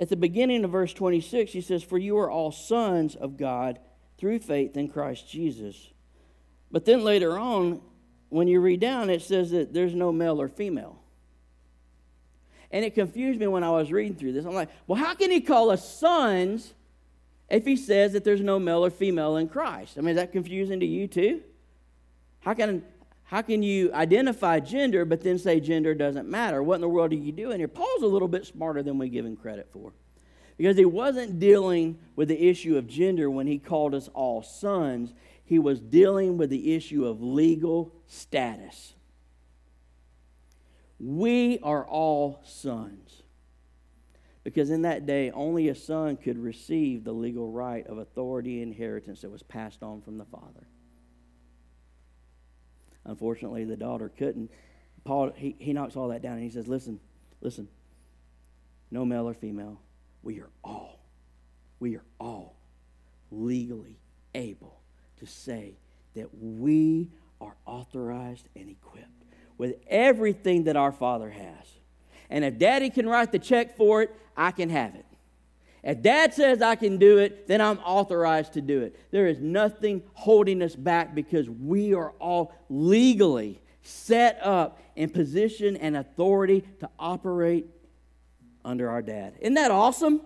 at the beginning of verse 26, he says, For you are all sons of God through faith in Christ Jesus. But then later on, when you read down, it says that there's no male or female. And it confused me when I was reading through this. I'm like, well, how can he call us sons if he says that there's no male or female in Christ? I mean, is that confusing to you too? How can, how can you identify gender but then say gender doesn't matter? What in the world are you doing here? Paul's a little bit smarter than we give him credit for. Because he wasn't dealing with the issue of gender when he called us all sons he was dealing with the issue of legal status. We are all sons. Because in that day, only a son could receive the legal right of authority inheritance that was passed on from the father. Unfortunately, the daughter couldn't. Paul, he, he knocks all that down and he says, Listen, listen, no male or female. We are all, we are all legally able to say that we are authorized and equipped with everything that our Father has. And if Daddy can write the check for it, I can have it. If Dad says I can do it, then I'm authorized to do it. There is nothing holding us back because we are all legally set up in position and authority to operate under our dad. Isn't that awesome?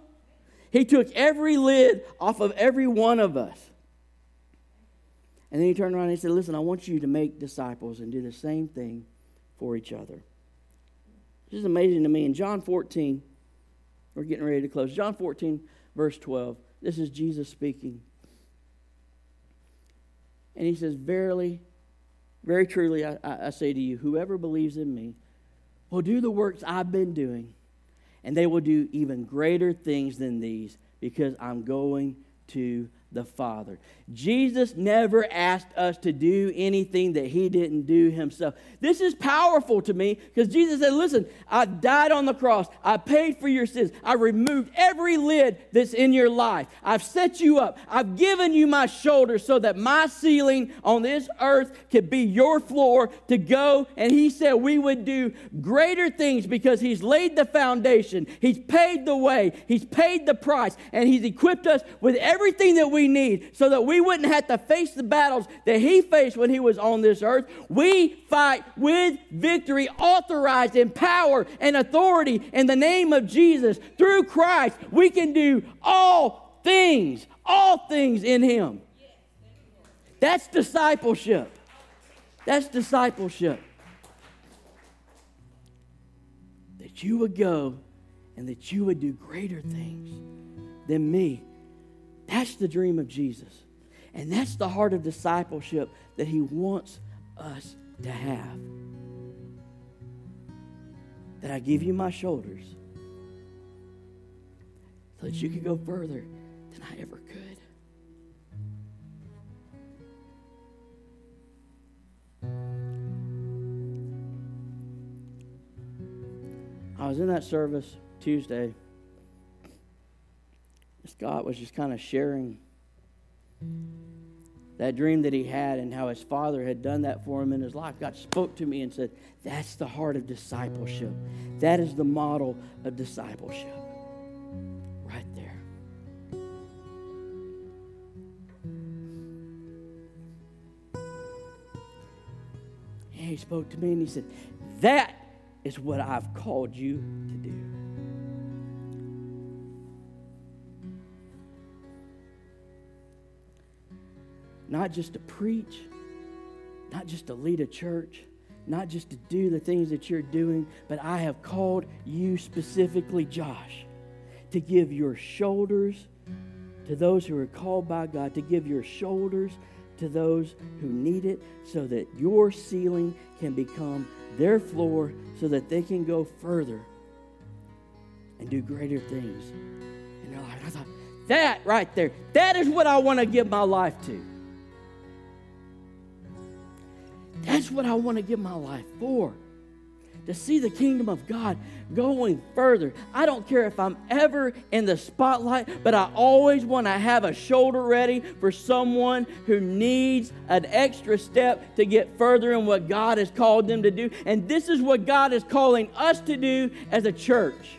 He took every lid off of every one of us. And then he turned around and he said, Listen, I want you to make disciples and do the same thing for each other. This is amazing to me. In John 14, we're getting ready to close. John 14, verse 12. This is Jesus speaking. And he says, Verily, very truly, I, I, say to you, whoever believes in me will do the works I've been doing, and they will do even greater things than these because I'm going to the Father. Jesus never asked us to do anything that he didn't do himself. This is powerful to me because Jesus said, Listen, I died on the cross. I paid for your sins. I removed every lid that's in your life. I've set you up. I've given you my shoulder so that my ceiling on this earth could be your floor to go. And he said we would do greater things because he's laid the foundation, he's paid the way, he's paid the price, and he's equipped us with everything that we need so that we wouldn't have to face the battles that he faced when he was on this earth. We fight with victory, authorized in power and authority in the name of Jesus. Through Christ, we can do all things, all things in him. That's discipleship. That's discipleship. That you would go and that you would do greater things than me. That's the dream of Jesus. And that's the heart of discipleship that He wants us to have. That I give you my shoulders so that you can go further than I ever could. I was in that service Tuesday. Scott was just kind of sharing that dream that he had and how his father had done that for him in his life. God spoke to me and said, That's the heart of discipleship. That is the model of discipleship. Right there. And he spoke to me and he said, That is what I've called you to do. Not just to preach, not just to lead a church, not just to do the things that you're doing, but I have called you specifically, Josh, to give your shoulders to those who are called by God, to give your shoulders to those who need it so that your ceiling can become their floor so that they can go further and do greater things in their life. I thought, that right there, that is what I want to give my life to. That's what I want to give my life for. To see the kingdom of God going further. I don't care if I'm ever in the spotlight, but I always want to have a shoulder ready for someone who needs an extra step to get further in what God has called them to do. And this is what God is calling us to do as a church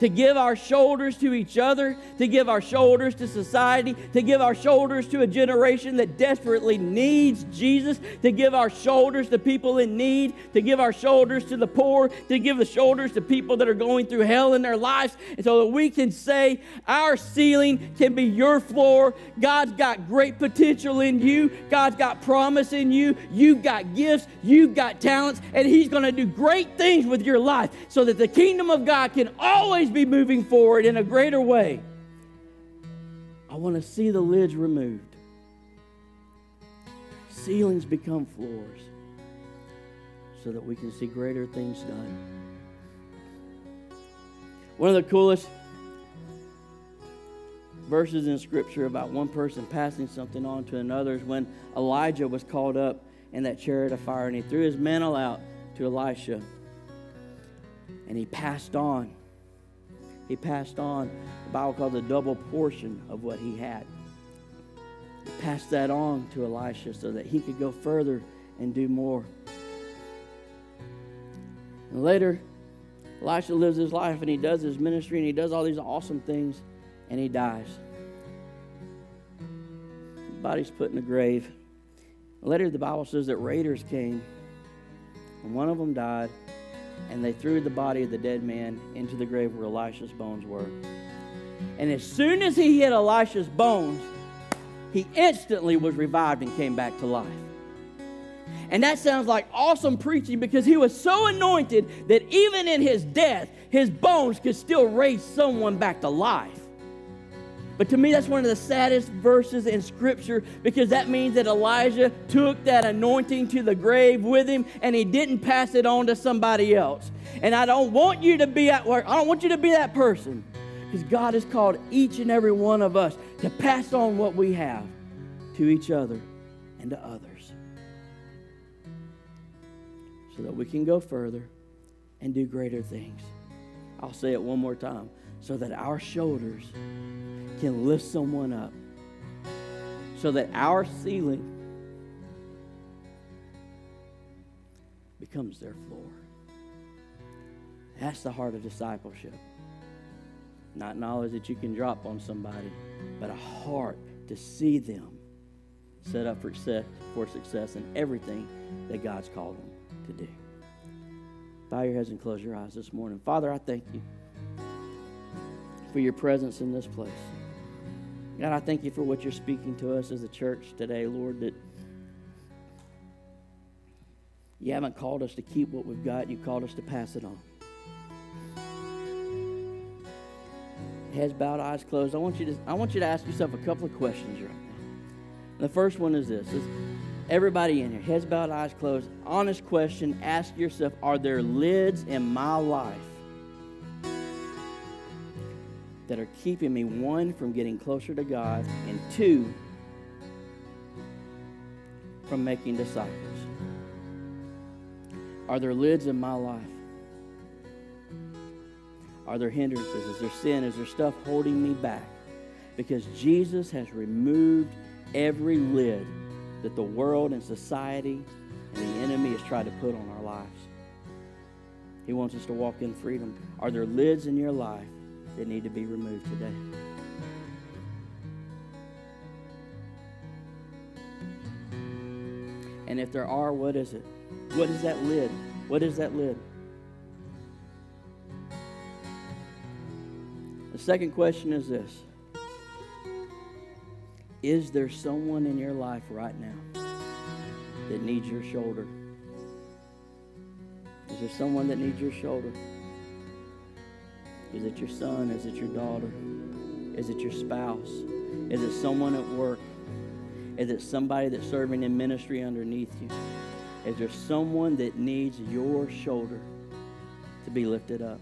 to give our shoulders to each other, to give our shoulders to society, to give our shoulders to a generation that desperately needs Jesus, to give our shoulders to people in need, to give our shoulders to the poor, to give the shoulders to people that are going through hell in their lives, and so that we can say, Our ceiling can be your floor. God's got great potential in you, God's got promise in you, you've got gifts, you've got talents, and He's going to do great things with your life so that the kingdom of God can always always be moving forward in a greater way. I want to see the lids removed, ceilings become floors, so that we can see greater things done. One of the coolest verses in Scripture about one person passing something on to another is when Elijah was called up in that chariot of fire and he threw his mantle out to Elisha and he passed on he passed on, the Bible calls a double portion of what he had. He passed that on to Elisha so that he could go further and do more. And later, Elisha lives his life and he does his ministry and he does all these awesome things and he dies. His body's put in the grave. Later, the Bible says that raiders came and one of them died and they threw the body of the dead man into the grave where Elisha's bones were. And as soon as he hit Elisha's bones, he instantly was revived and came back to life. And that sounds like awesome preaching because he was so anointed that even in his death, his bones could still raise someone back to life. But to me, that's one of the saddest verses in Scripture because that means that Elijah took that anointing to the grave with him and he didn't pass it on to somebody else. And I don't want you to be at work. I don't want you to be that person because God has called each and every one of us to pass on what we have to each other and to others so that we can go further and do greater things. I'll say it one more time so that our shoulders can lift someone up, so that our ceiling becomes their floor. That's the heart of discipleship. Not knowledge that you can drop on somebody, but a heart to see them set up for success, for success in everything that God's called them to do. Bow your heads and close your eyes this morning. Father, I thank you for your presence in this place. God, I thank you for what you're speaking to us as a church today, Lord, that you haven't called us to keep what we've got, you called us to pass it on. Heads bowed, eyes closed. I want you to, I want you to ask yourself a couple of questions right now. The first one is this is everybody in here, heads bowed, eyes closed. Honest question, ask yourself, are there lids in my life that are keeping me, one, from getting closer to God, and two, from making disciples? Are there lids in my life? Are there hindrances? Is there sin? Is there stuff holding me back? Because Jesus has removed every lid that the world and society and the enemy has tried to put on our lives. He wants us to walk in freedom. Are there lids in your life that need to be removed today. And if there are, what is it? What is that lid? What is that lid? The second question is this Is there someone in your life right now that needs your shoulder? Is there someone that needs your shoulder? Is it your son? Is it your daughter? Is it your spouse? Is it someone at work? Is it somebody that's serving in ministry underneath you? Is there someone that needs your shoulder to be lifted up?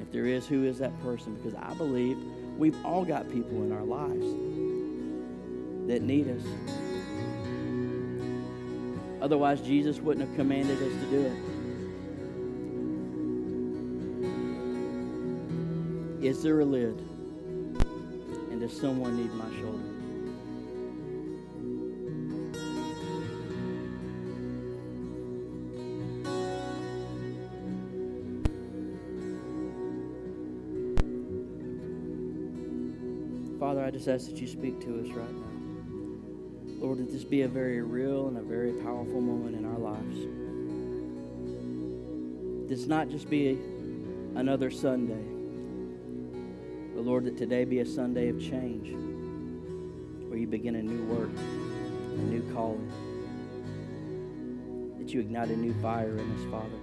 If there is, who is that person? Because I believe we've all got people in our lives that need us. Otherwise, Jesus wouldn't have commanded us to do it. Is there a lid? And does someone need my shoulder? Father, I just ask that you speak to us right now. Lord, that this be a very real and a very powerful moment in our lives. This not just be another Sunday, Lord, that today be a Sunday of change where you begin a new work, a new calling, that you ignite a new fire in us, Father.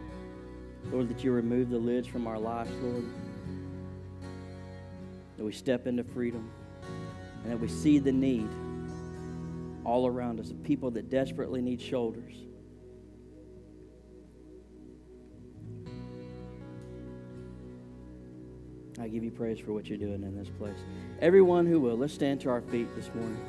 Lord, that you remove the lids from our lives, Lord, that we step into freedom, and that we see the need all around us of people that desperately need shoulders. I give you praise for what you're doing in this place. Everyone who will, let's stand to our feet this morning.